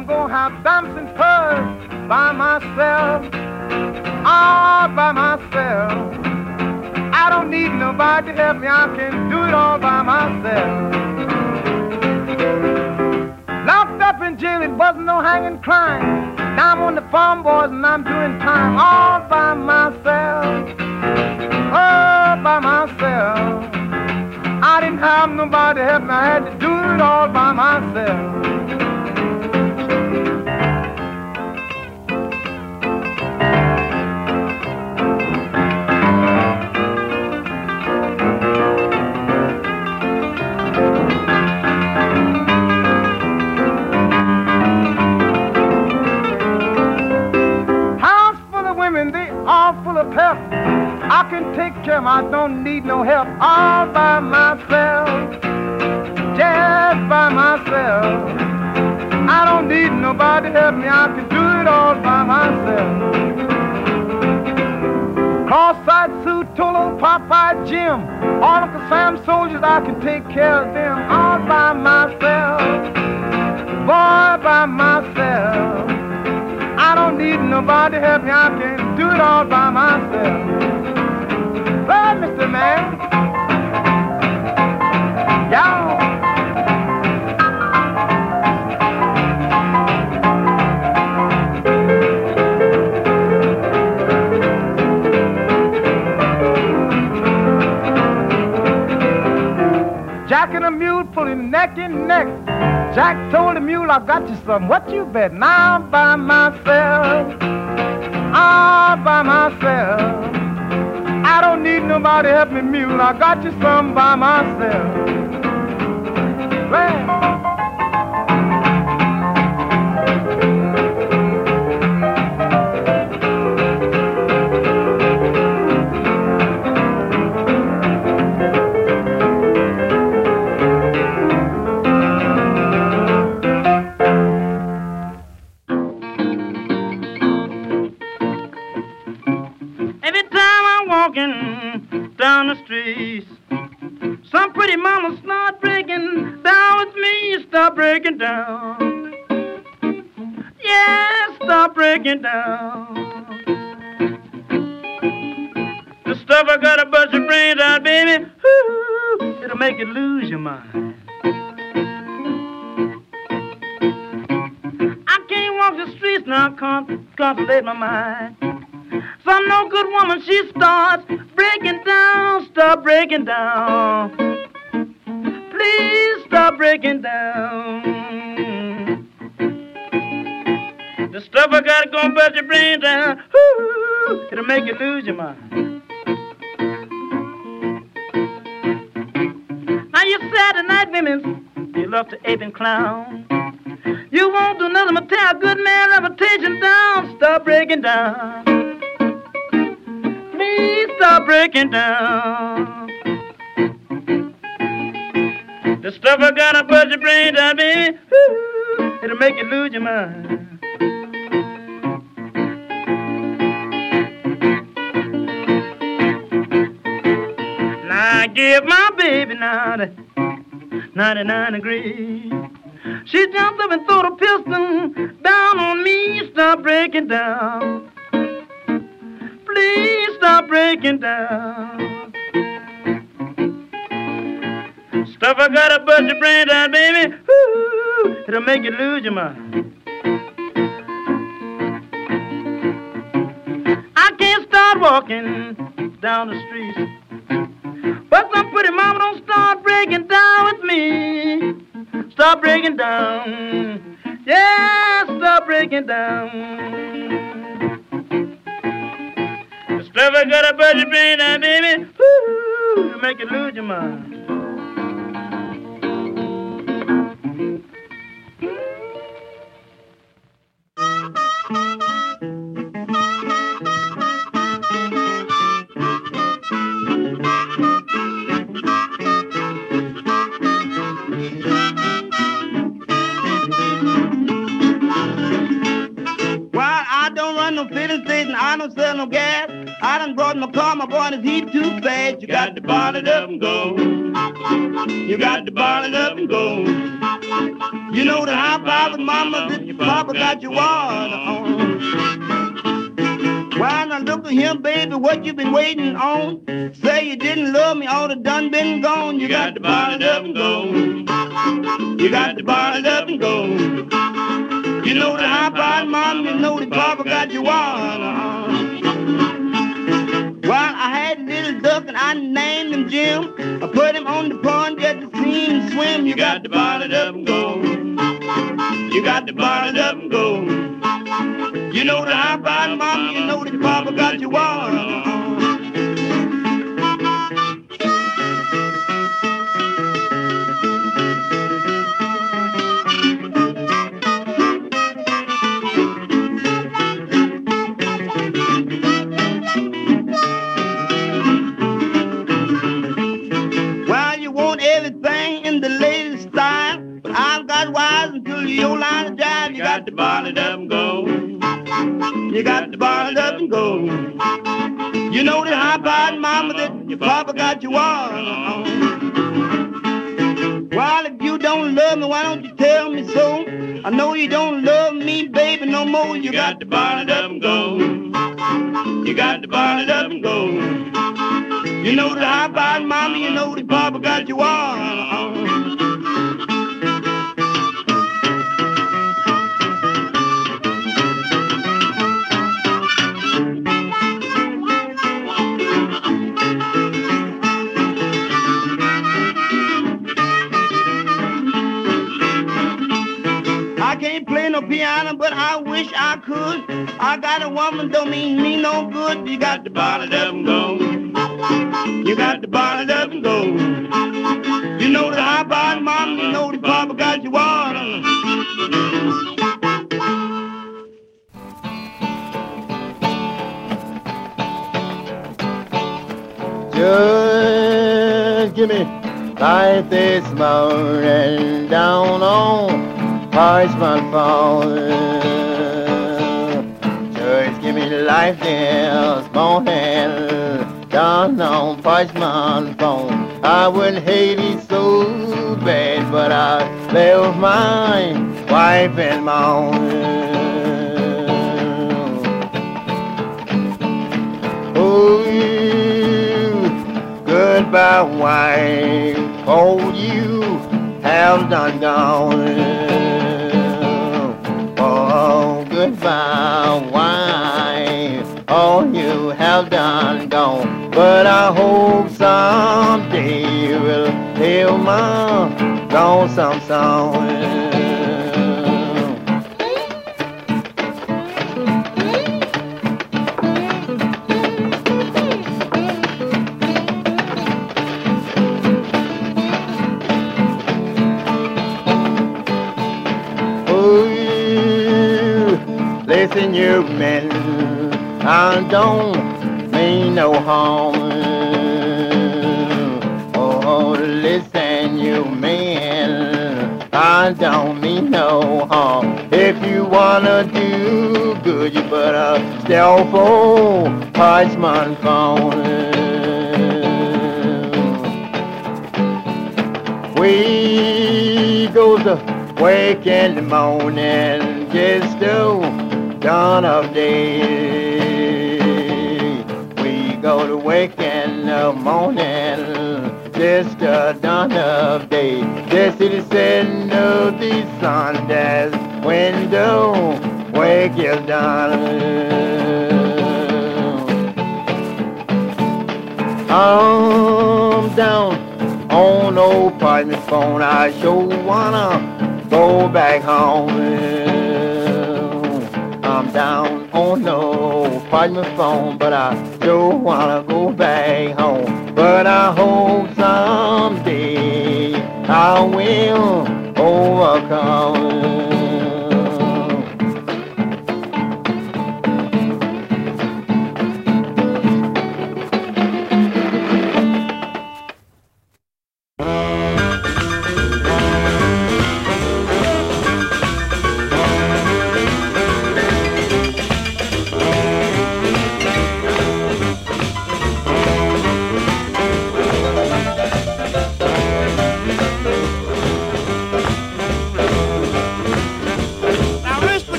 I'm gonna have dancing purrs by myself, all by myself. I don't need nobody to help me, I can do it all by myself. Locked up in jail, it wasn't no hanging crime. Now I'm on the farm, boys, and I'm doing time all by myself, all by myself. I didn't have nobody to help me, I had to do it all by myself. I can take care of I don't need no help. All by myself, just by myself. I don't need nobody to help me, I can do it all by myself. Cross-eyed Sue, Tolo, Popeye, Jim, all Uncle Sam soldiers, I can take care of them all by myself, boy, by myself. I don't need nobody to help me. I can do it all by myself. Well, Mr. Man. Y'all. Jack and a mule pulling neck and neck. Jack told the mule, I've got you some. What you bet? Now I'm by myself. All by myself. I don't need nobody to help me. I got you some by myself. Well, down the streets. some pretty mama start breaking down with me. Start breaking down. Yeah, start breaking down. The stuff I gotta bust your brains out, baby. Ooh, it'll make you lose your mind. I can't walk the streets now, con- concentrate my mind. Some no good woman, she starts breaking down, stop breaking down. Please stop breaking down. The stuff I got gonna bust your brain down. It'll make you lose your mind. Now you Saturday night women, you love to ape and clown. You won't do nothing but tear a good man reputation down. Stop breaking down. Please stop breaking down. The stuff I gotta put your brain down, baby. Ooh, it'll make you lose your mind. Now I give my baby now the 99 degrees. She jumped up and threw the pistol down on me. Stop breaking down. Please stop breaking down. Stuff I gotta bust your brain down, baby. Ooh, it'll make you lose your mind. I can't start walking down the street. But some pretty mama don't start breaking down with me. Stop breaking down. Yeah, stop breaking down. I got a budget brain now, baby. Woo, to make you lose your mind. No filling station. I don't sell no gas. I done brought my car, my boy, is he too fast? You got to bonnet up and go. You got to bonnet up and go. You know the high five with mama your papa got you water on. Why not look at him, baby, what you been waiting on? Say you didn't love me, all the done been gone. You, got, got to bonnet up and go. You got to bonnet up and go. You know the high five, mom, you know the papa got you water uh-huh. well, I had a little duck and I named him Jim. I put him on the pond just to see him swim. You got to bonnet up and go. You got to bonnet up and go. You know the high five, mom, you know that papa got you water. Your line of you got to bonnet up and go. You got to bonnet up and go. You know the high five mama that your papa got you on. Well, if you don't love me, why don't you tell me so? I know you don't love me, baby, no more. You, you got, got to bonnet up and go. You got to bonnet up and go. You know the high five mama, you know the papa got you on. Piano, but I wish I could. I got a woman, don't mean me no good. You got to bonnet up and go. You got to bonnet up and go. You know the high bottom mom, you know the papa got you water. Just give me life this morning down on Parchman Farm. Just give me life this morning. Down on Parchman Farm. I wouldn't hate it so bad, but I left my wife and mom. Oh, you, goodbye, wife. Oh, you have done gone wife. All you have done gone, but I hope someday you will hear my lonesome song. You men, I don't mean no harm. Oh, listen, you men, I don't mean no harm. If you wanna do good, you better stay for Parchman Farm. We go to wake in the morning just to dawn of day. We go to wake in the morning, just the dawn of day. The city sitting of the Sundance window, wake your darling. I'm down oh, on old Parchman Farm. I sure wanna go back home. Down Oh no Parchman Farm, but I don't wanna go back home. But I hope someday I will overcome.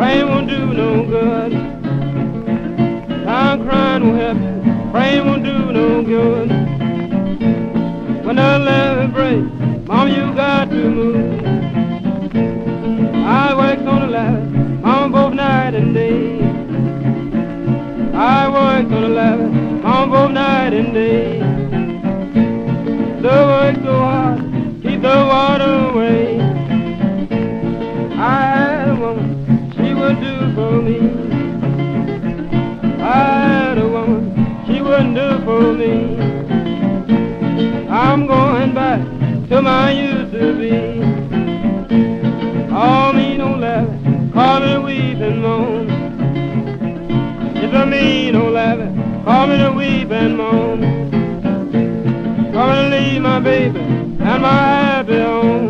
praying won't do no good. Time crying will help you, praying won't do no good. When the levee breaks, mom, you got to move. I work on the levee, mom, both night and day. I work on the levee, mom, both night and day. The work so hard, keep the water away. I for me. I had a woman, she wouldn't do for me. I'm going back to my used to be. All me no laughing, call me weep and moan. It's a me no laughing, call me to weep and moan. Come and leave my baby and my happy home.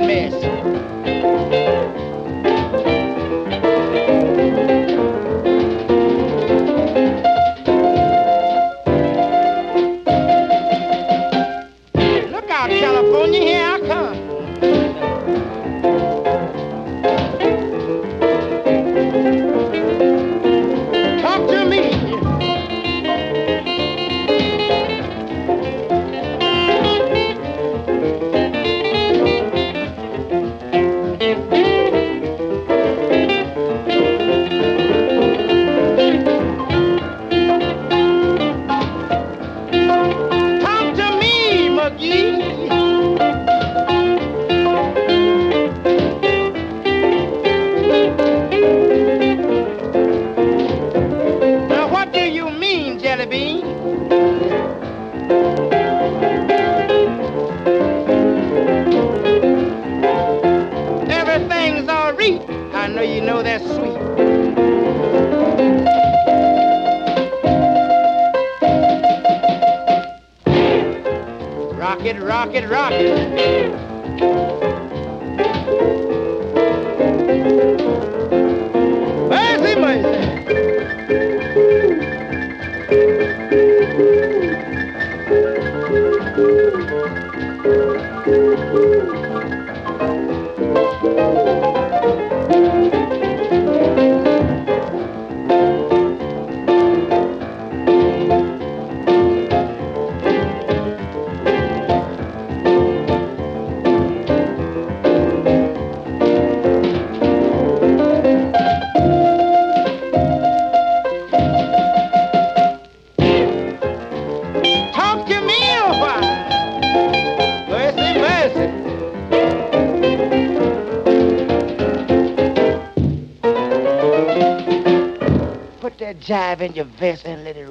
To in and let it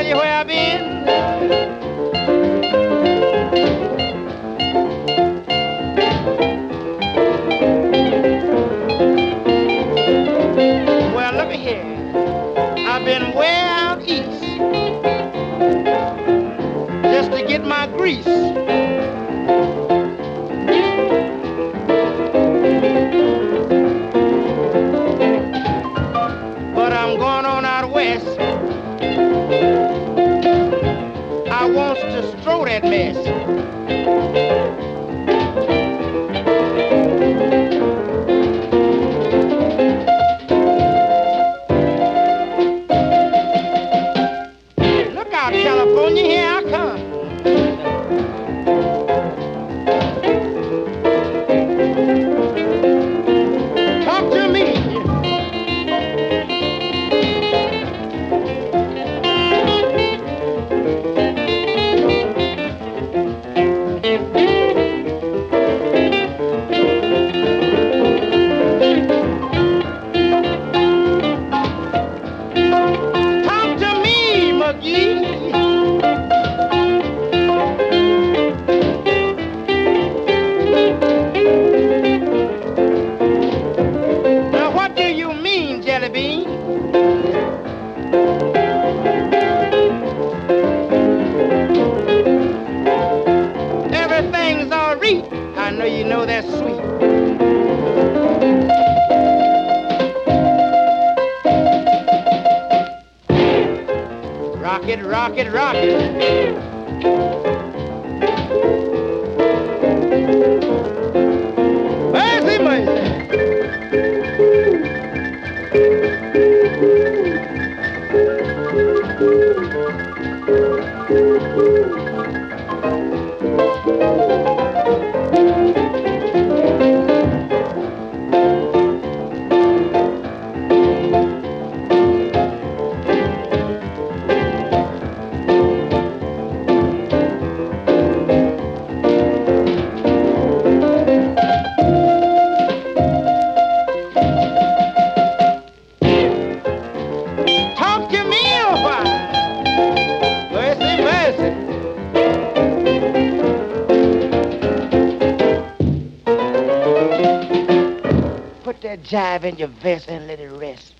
Anywhere I've been jive in your vest and let it rest.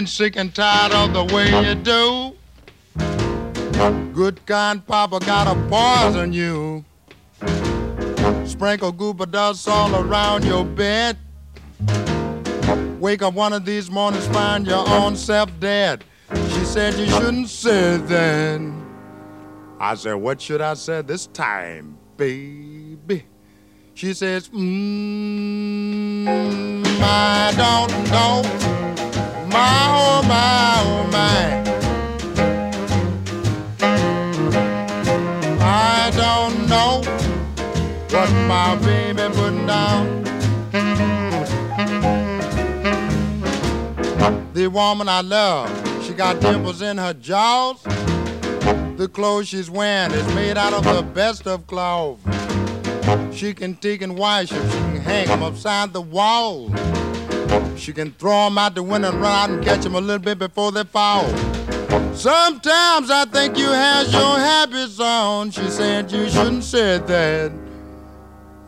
I'm sick and tired of the way you do. Good kind papa gotta poison you. Sprinkle goofer dust all around your bed. Wake up one of these mornings, find your own self dead. She said you shouldn't say that. I said, what should I say this time, baby? She says, mmm, I don't know. My, oh, my, oh, my. I don't know what my baby putting down. The woman I love, she got dimples in her jaws. The clothes she's wearing is made out of the best of cloth. She can take and wash them, she can hang them upside the wall. She can throw them out the window and run out and catch them a little bit before they fall. Sometimes I think you has your habits on. She said you shouldn't say that.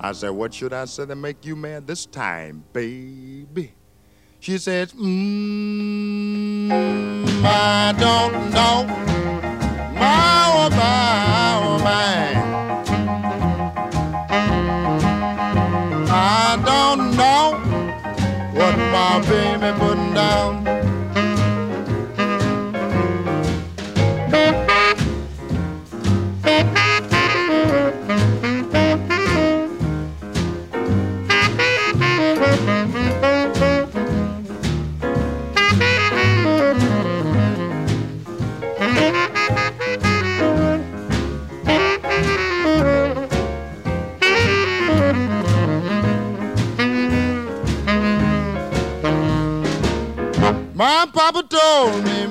I said, what should I say to make you mad this time, baby? She says, mmm, I don't know.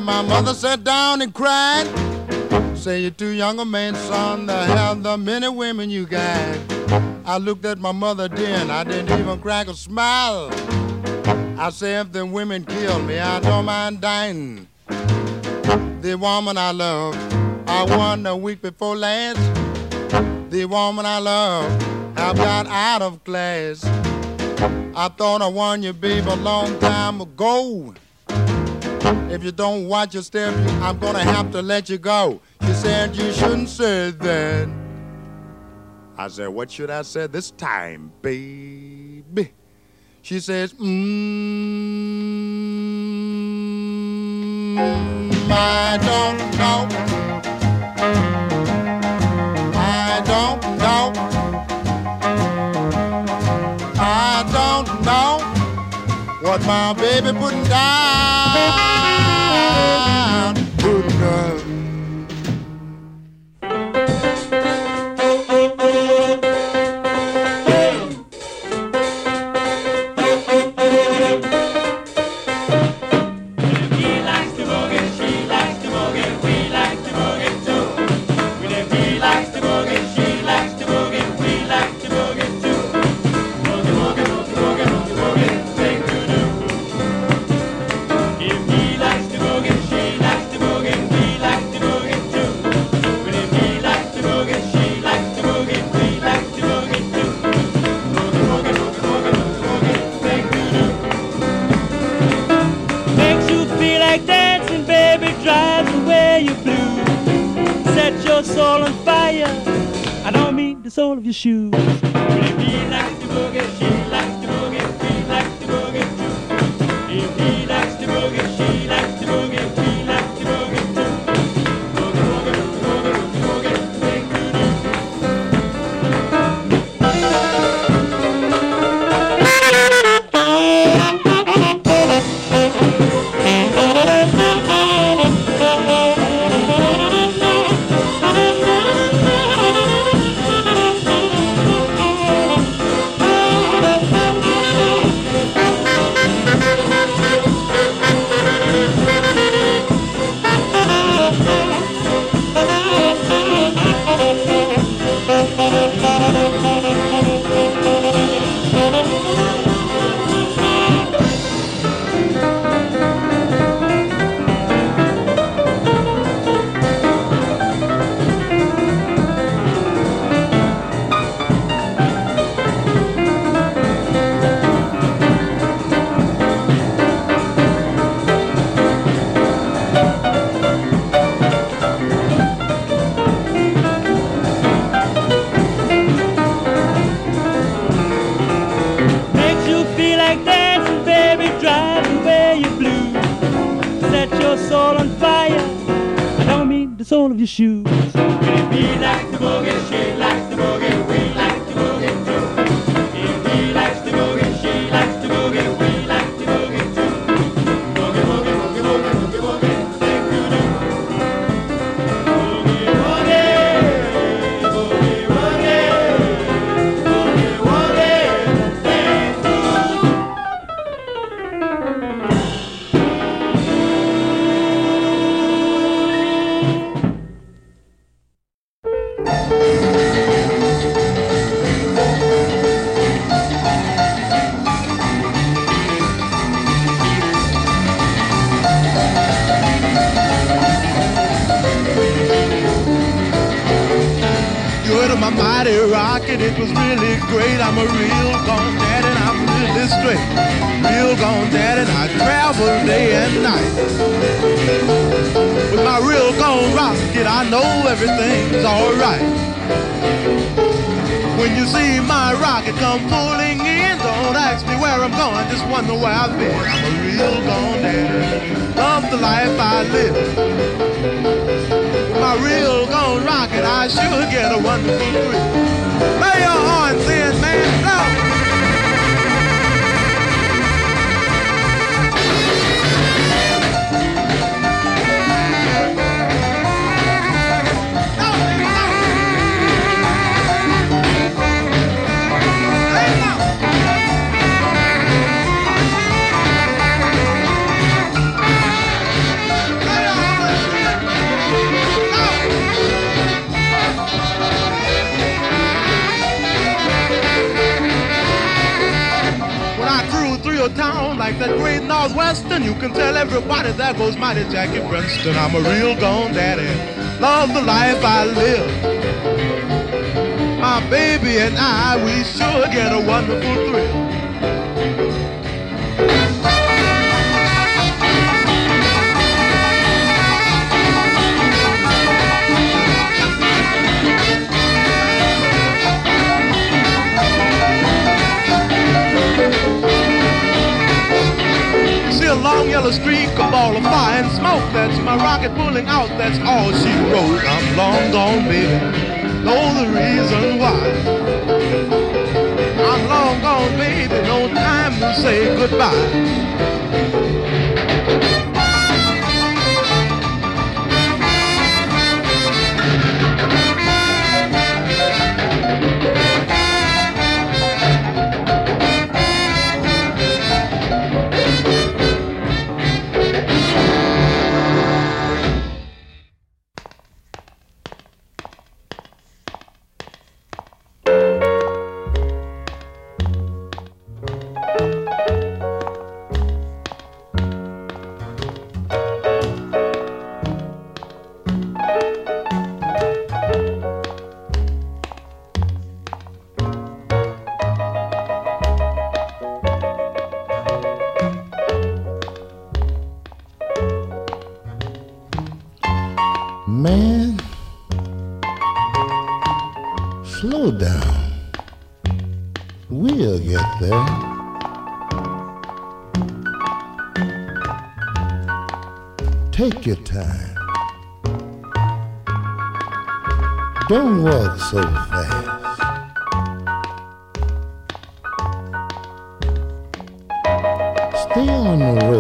My mother sat down and cried. Say you're too young a man, son, to have the many women you got. I looked at my mother then, I didn't even crack a smile. I say if the women kill me, I don't mind dying. The woman I love, I won a week before last. The woman I love, I've got out of class. I thought I won you, babe, a long time ago. If you don't watch your step, I'm gonna have to let you go. She said you shouldn't say that. I said, what should I say this time, baby? She says, mmm, I don't know. I don't know. I don't know what my baby putting down. Your soul on fire. I don't mean the sole of your shoes. If he likes to boogie, real gone rocket, I know everything's alright. When you see my rocket come pulling in, don't ask me where I'm going, just wonder where I've been. I'm a real gone dad. Love the life I live my real gone rocket, I sure get a wonderful thrill. Lay your horns in, man, blow. Town like that great Northwestern, you can tell everybody there goes mighty Jackie Brenston. I'm a real gone daddy, love the life I live. My baby and I, we sure get a wonderful thrill. Long yellow streak, a ball of fire and smoke. That's my rocket pulling out. That's all she wrote. I'm long gone, baby. Know the reason why. I'm long gone, baby. No time to say goodbye. Man, slow down. We'll get there. Take your time. Don't walk so fast. Stay on the road.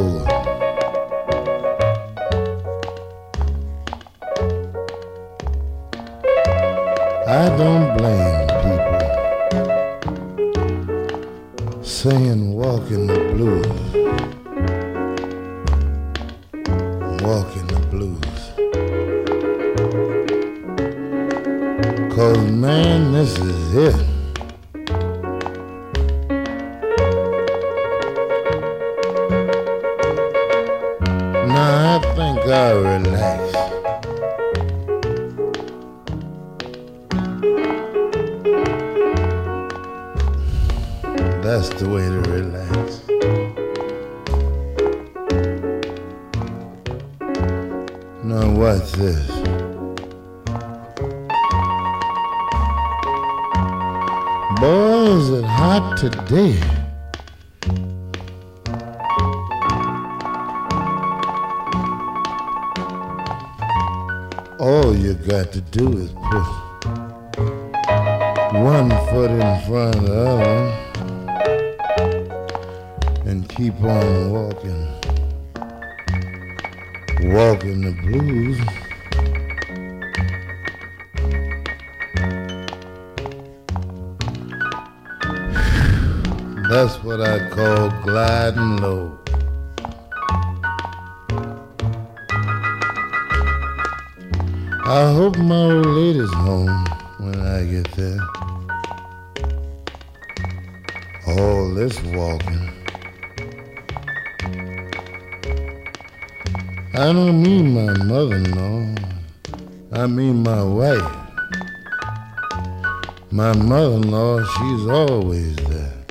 She's always there.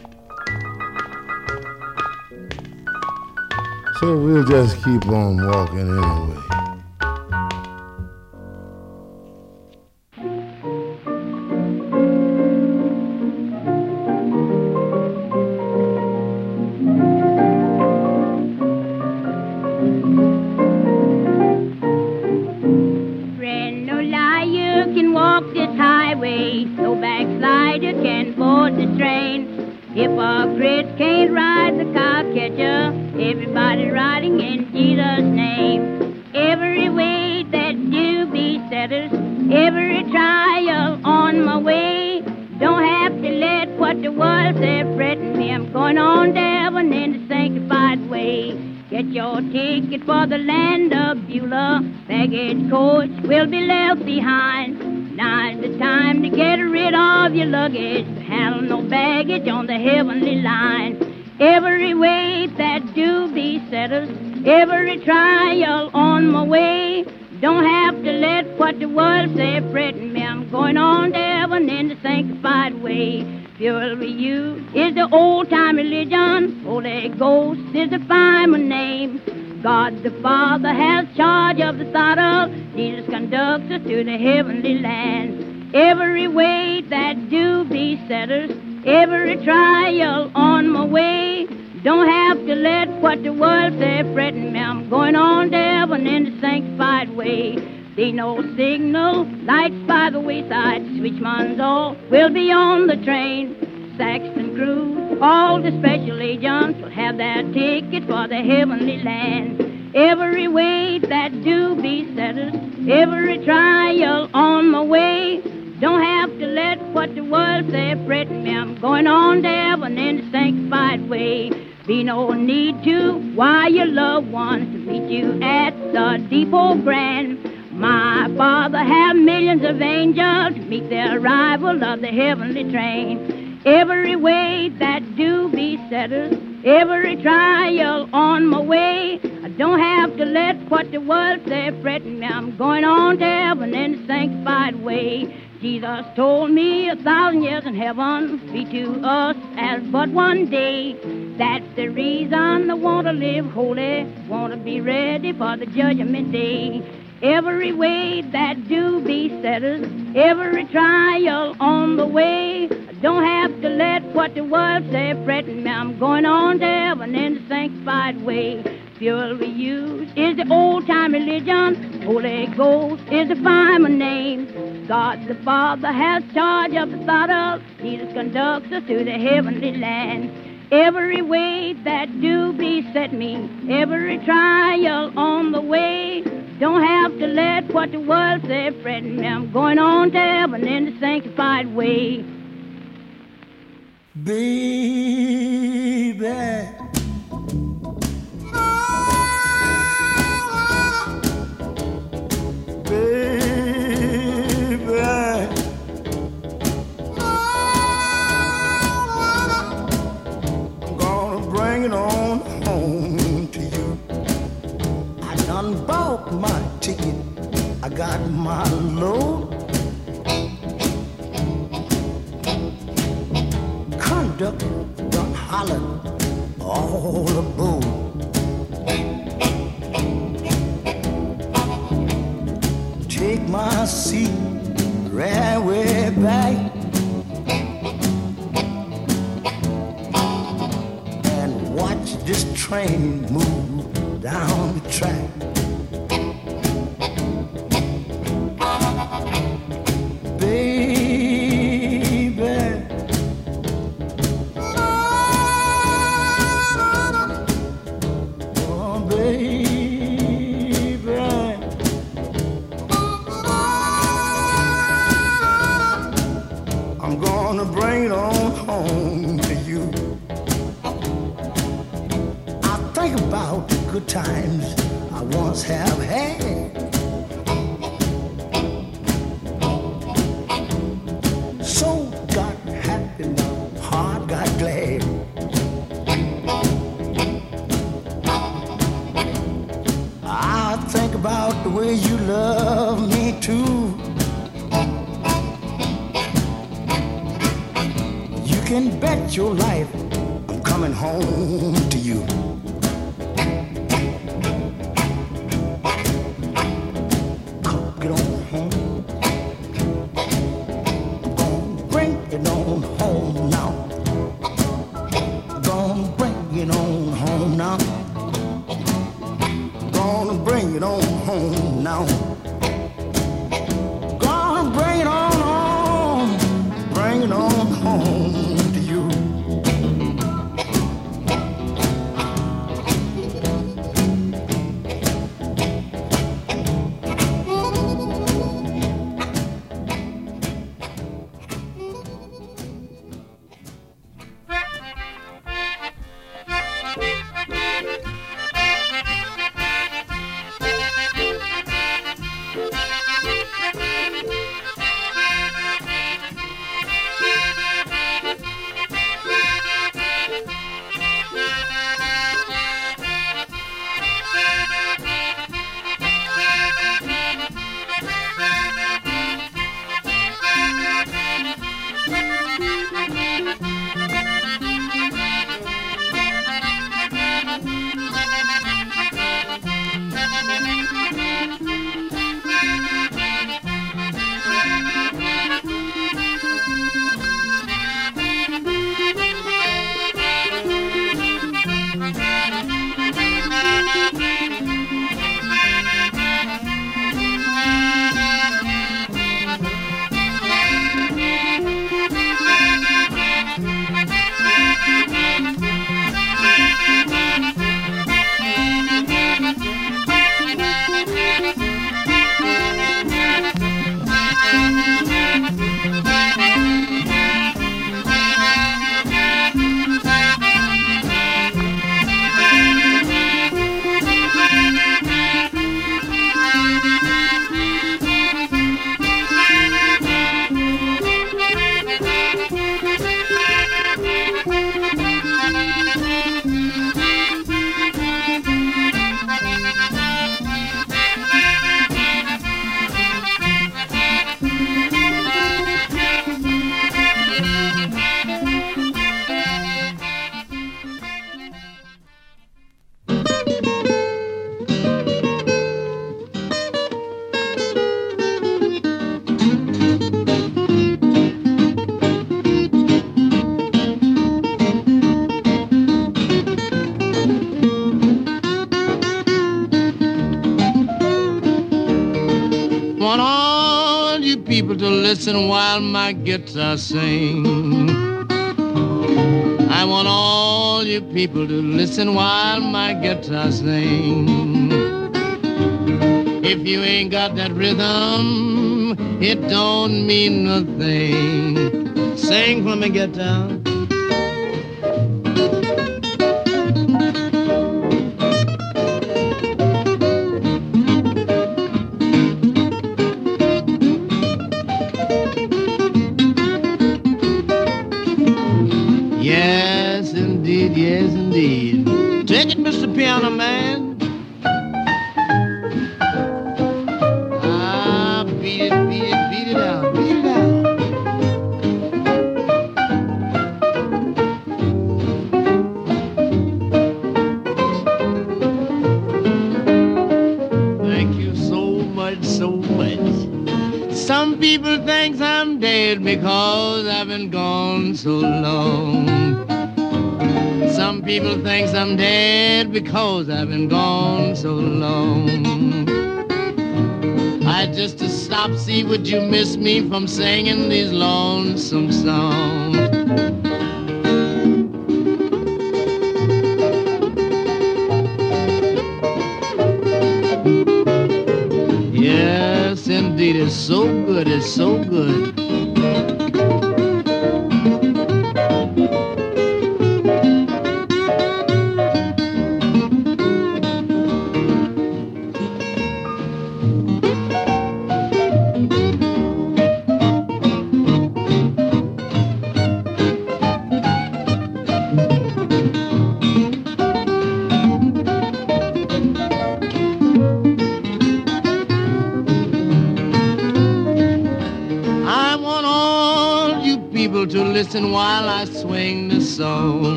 So we'll just keep on Will be on the train. Saxton crew, all the special agents will have their ticket for the heavenly land. Every weight that do be setters, every trial on my way. Don't have to let what the world say threaten me. I'm going on to heaven in the sanctified way. Be no need to wire your loved ones to meet you at the depot grand. My Father have millions of angels the arrival of the heavenly train. Every way that do be settled, every trial on my way. I don't have to let what the world say threaten me. I'm going on to heaven in the sanctified way. Jesus told me a thousand years in heaven be to us as but one day. That's the reason I want to live holy, want to be ready for the judgment day. Every way that do be setters, every trial on the way. I don't have to let what the world say threaten me. I'm going on to heaven in the sanctified way. Fuel we use is the old time religion. Holy Ghost is the final name. God the Father has charge of the thought of. Jesus conducts us to the heavenly land. Every way that do beset me, every trial on the way. Don't have to let what the world say threaten me. I'm going on to heaven in the sanctified way. Baby. Ticket. I got my load. Conduct done hollered all aboard. Take my seat right way back. And watch this train move down the track. Good times I once have had. So got happy, my heart got glad. I think about the way you love me too. You can bet your life I'm coming home to you. Listen while my guitar sing. I want all you people to listen while my guitar sing. If you ain't got that rhythm, it don't mean nothing. Sing for me, guitar. Because I've been gone so long. I just to stop, see would you miss me from singing these lonesome songs?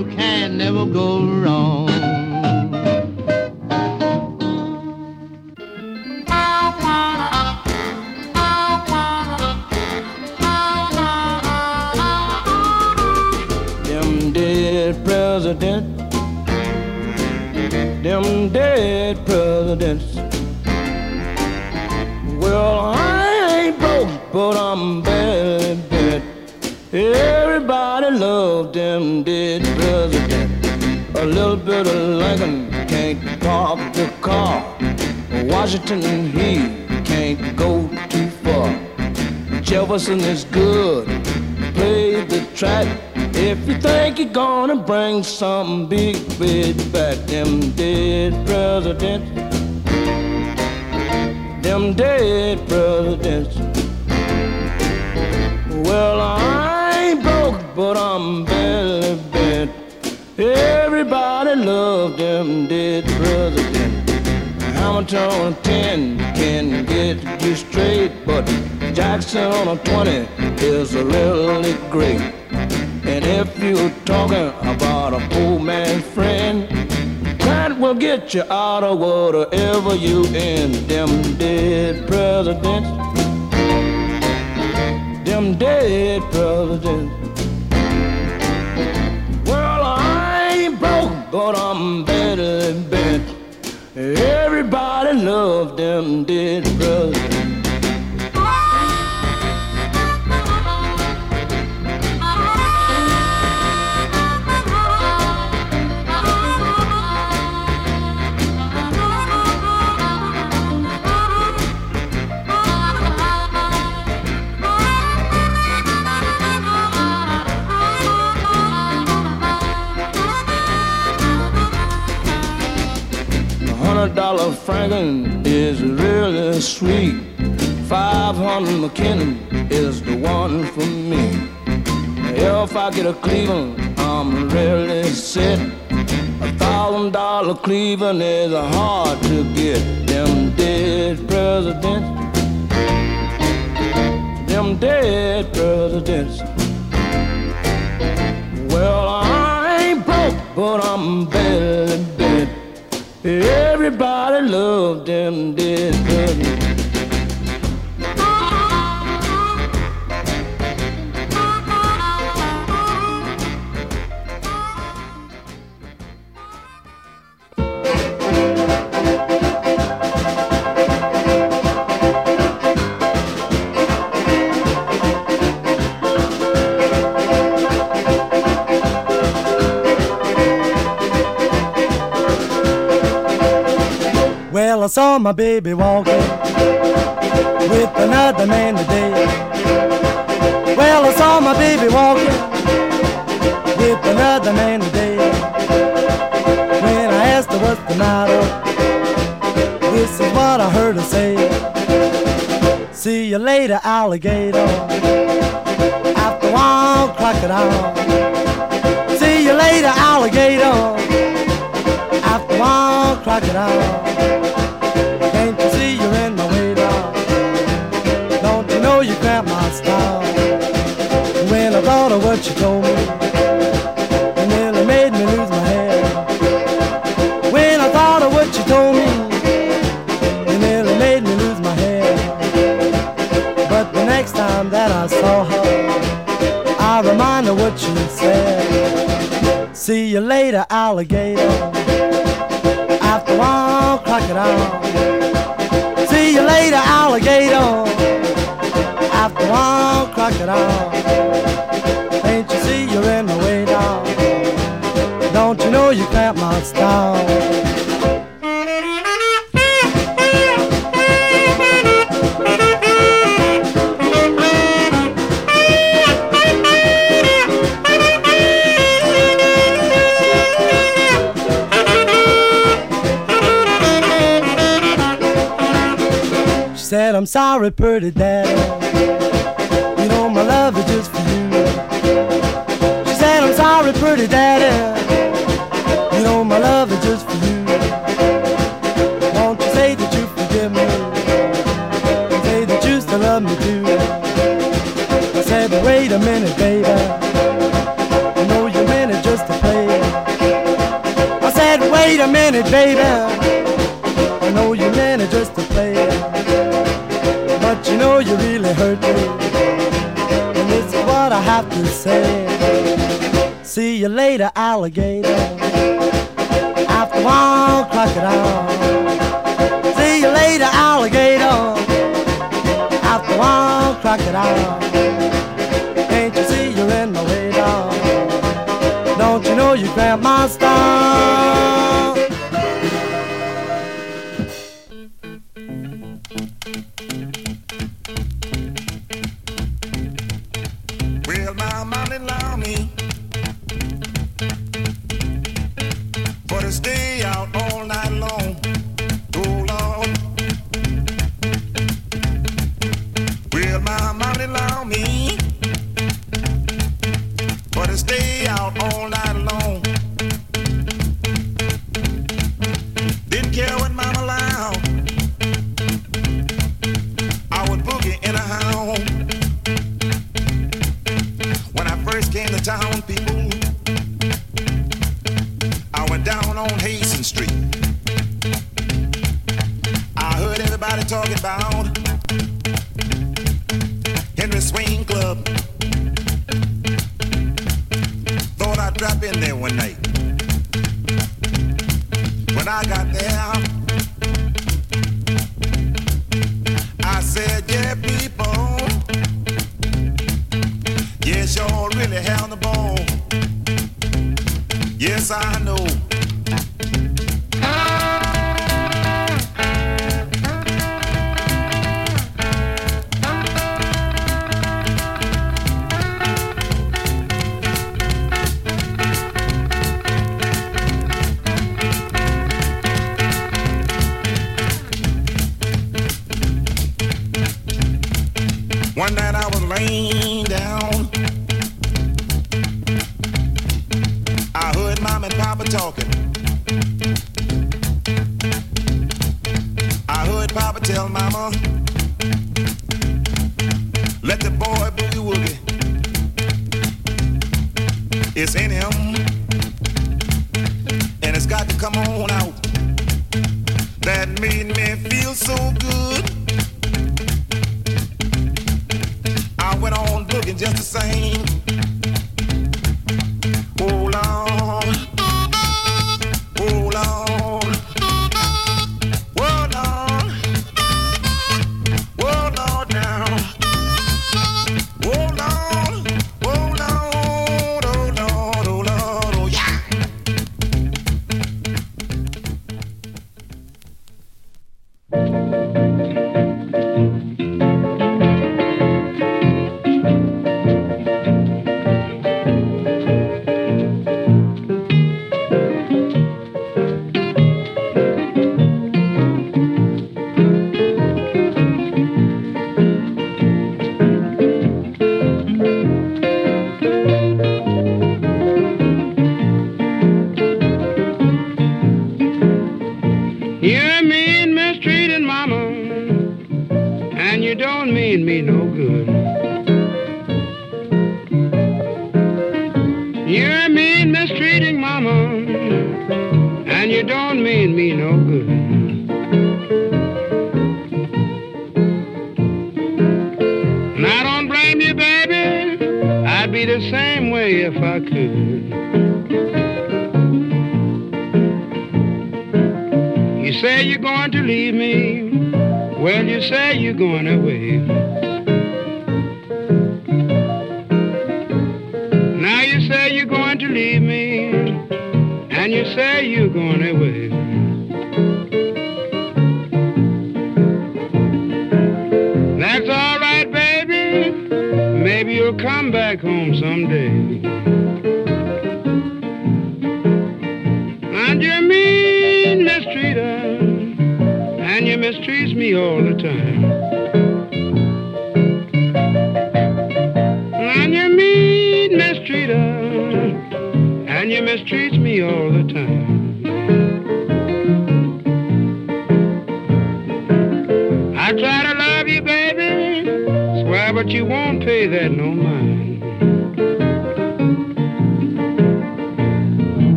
You can never go wrong. Little bit of Lincoln can't park the car. Washington, and he can't go too far. Jefferson is good, play the track. If you think you're gonna bring some big big back, them dead presidents, them dead presidents. Well, I ain't broke, but I'm barely. Loved them dead presidents. Hamilton on a 10 can get you straight, but Jackson on a 20 is a really great. And if you're talking about a poor man's friend, Grant will get you out of whatever you in. Them dead presidents, them dead presidents. But I'm better than bent. Everybody loved them dead presidents. Hundred dollar Franklin is really sweet. Five hundred McKinley is the one for me. If I get a Cleveland, I'm really set. A thousand dollar Cleveland is hard to get. Them dead presidents, them dead presidents. Well, I ain't broke, but I'm barely bent. Everybody loved them dead presidents. Well, I saw my baby walking with another man today. Well, I saw my baby walking with another man today. When I asked her what's the matter, this is what I heard her say. See you later, alligator. After one crocodile. See you later, alligator. After one crocodile. What you told me, it nearly made me lose my head. When I thought of what you told me, it nearly made me lose my head. But the next time that I saw her, I remind her what you said. See you later, alligator. After one crocodile. See you later, alligator. After one crocodile. Sorry, pretty daddy. You know my love is just for you. She said, I'm sorry, pretty daddy. You know my love is just for you. Won't you say that you forgive me? Say that you still love me too. I said, wait a minute, baby. I know you meant it just to play. I said, wait a minute, baby. I know you meant it just to play. But you know you really hurt me. And is what I have to say. See you later, alligator. After one crocodile. See you later, alligator. After one crocodile. Can't you see you're in my way, dog? Don't you know you my star? Made me feel so good. I went on looking just the same.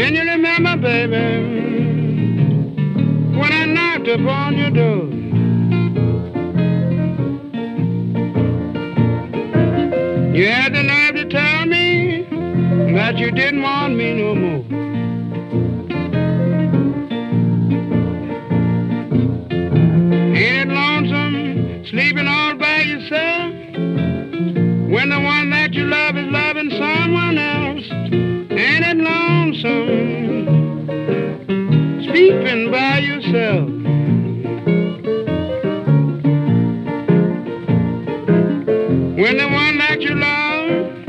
Can you remember, baby, when I knocked upon your door? You had the nerve to tell me that you didn't want me no more. yourself. When the one that you love,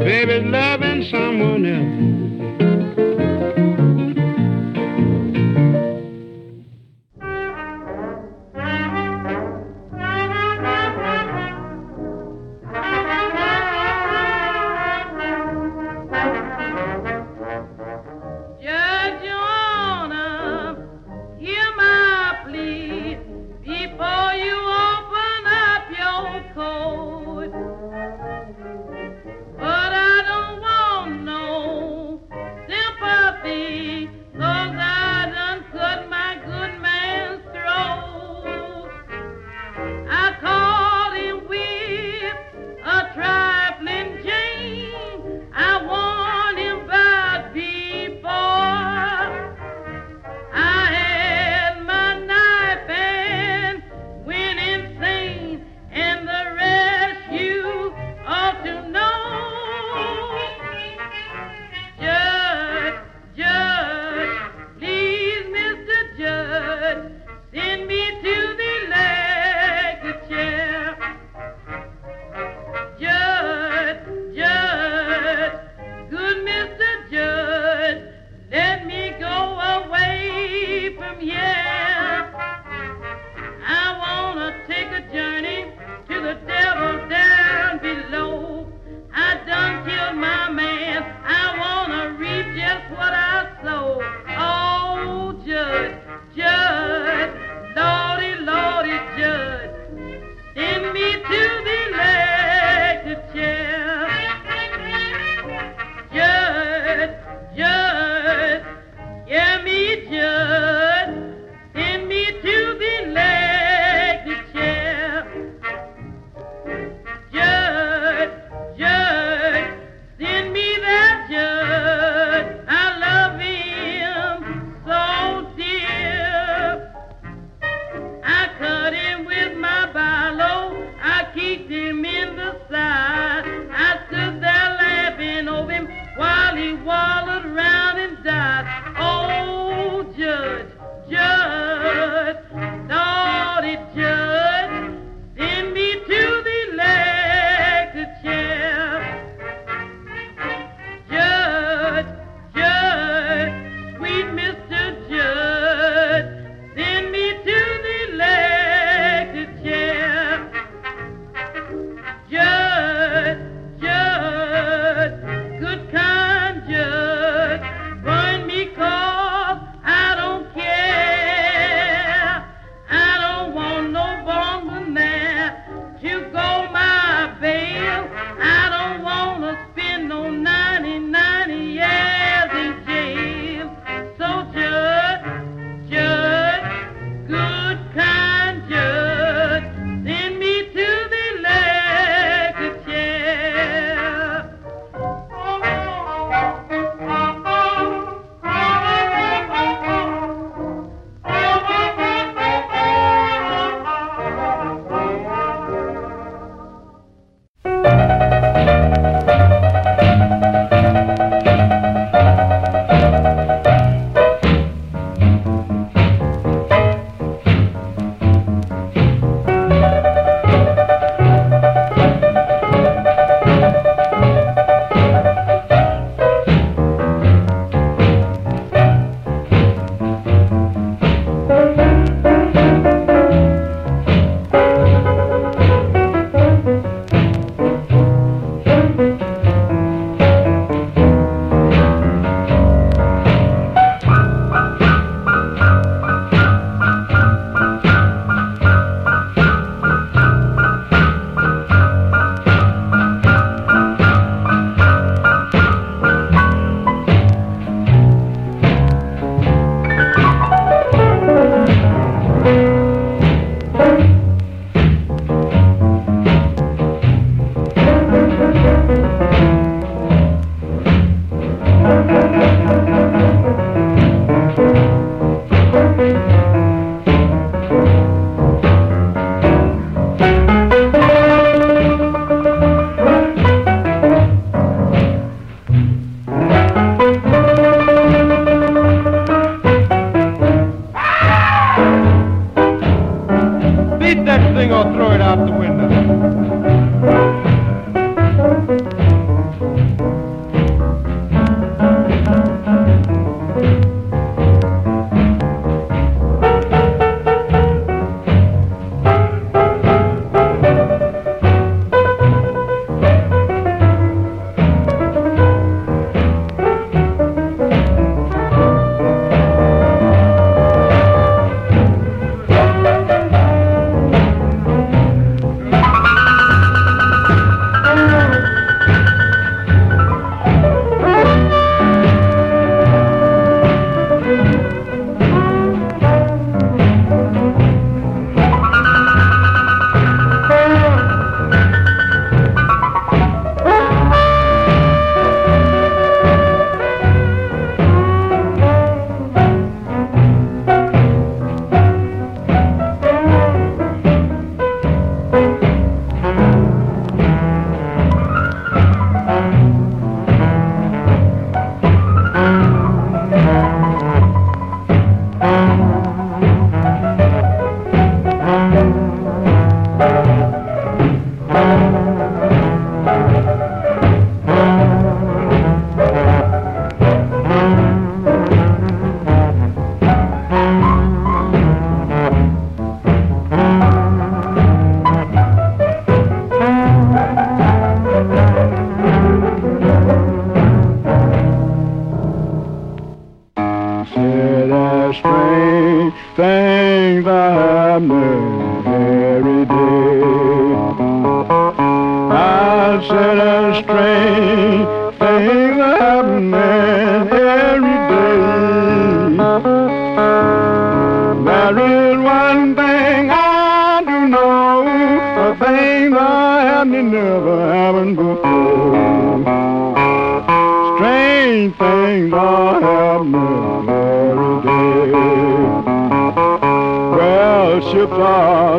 baby's loving someone else.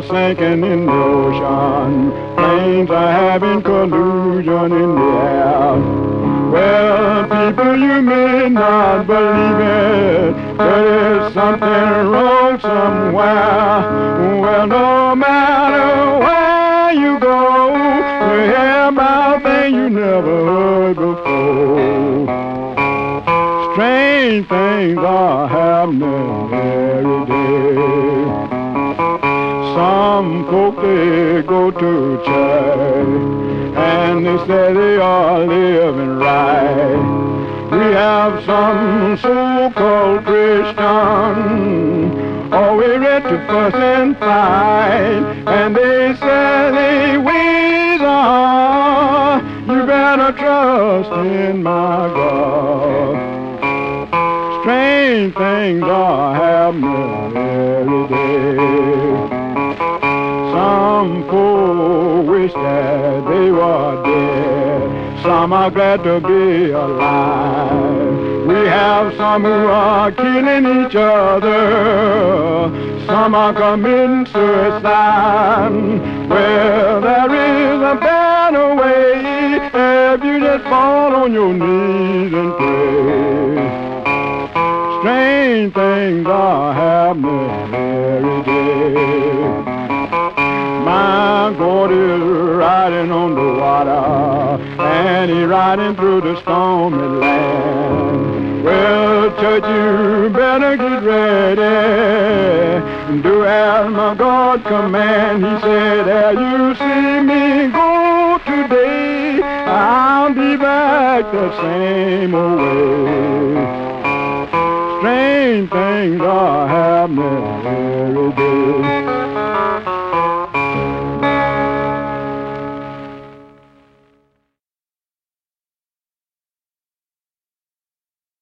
Sinking in the ocean, planes are having collusion in the air. Well, people, you may not believe it, there is something wrong somewhere. Well, no matter where you go, you hear about things you never heard before. Strange things are happening Some folk they go to church and they say they are living right. We have some so-called Christian, always ready to fuss and fight, and they say they ways are. You better trust in my God strange things are happening every day. Folk wish that they were dead. Some are glad to be alive. We have some who are killing each other. Some are committing suicide. Well, there is a better way if you just fall on your knees and pray strange things are happening every day. My riding on the water, and he's riding through the stormy land. Well, church, you better get ready. Do as my God command. He said, as you see me go today, I'll be back the same way strange things are happening every day.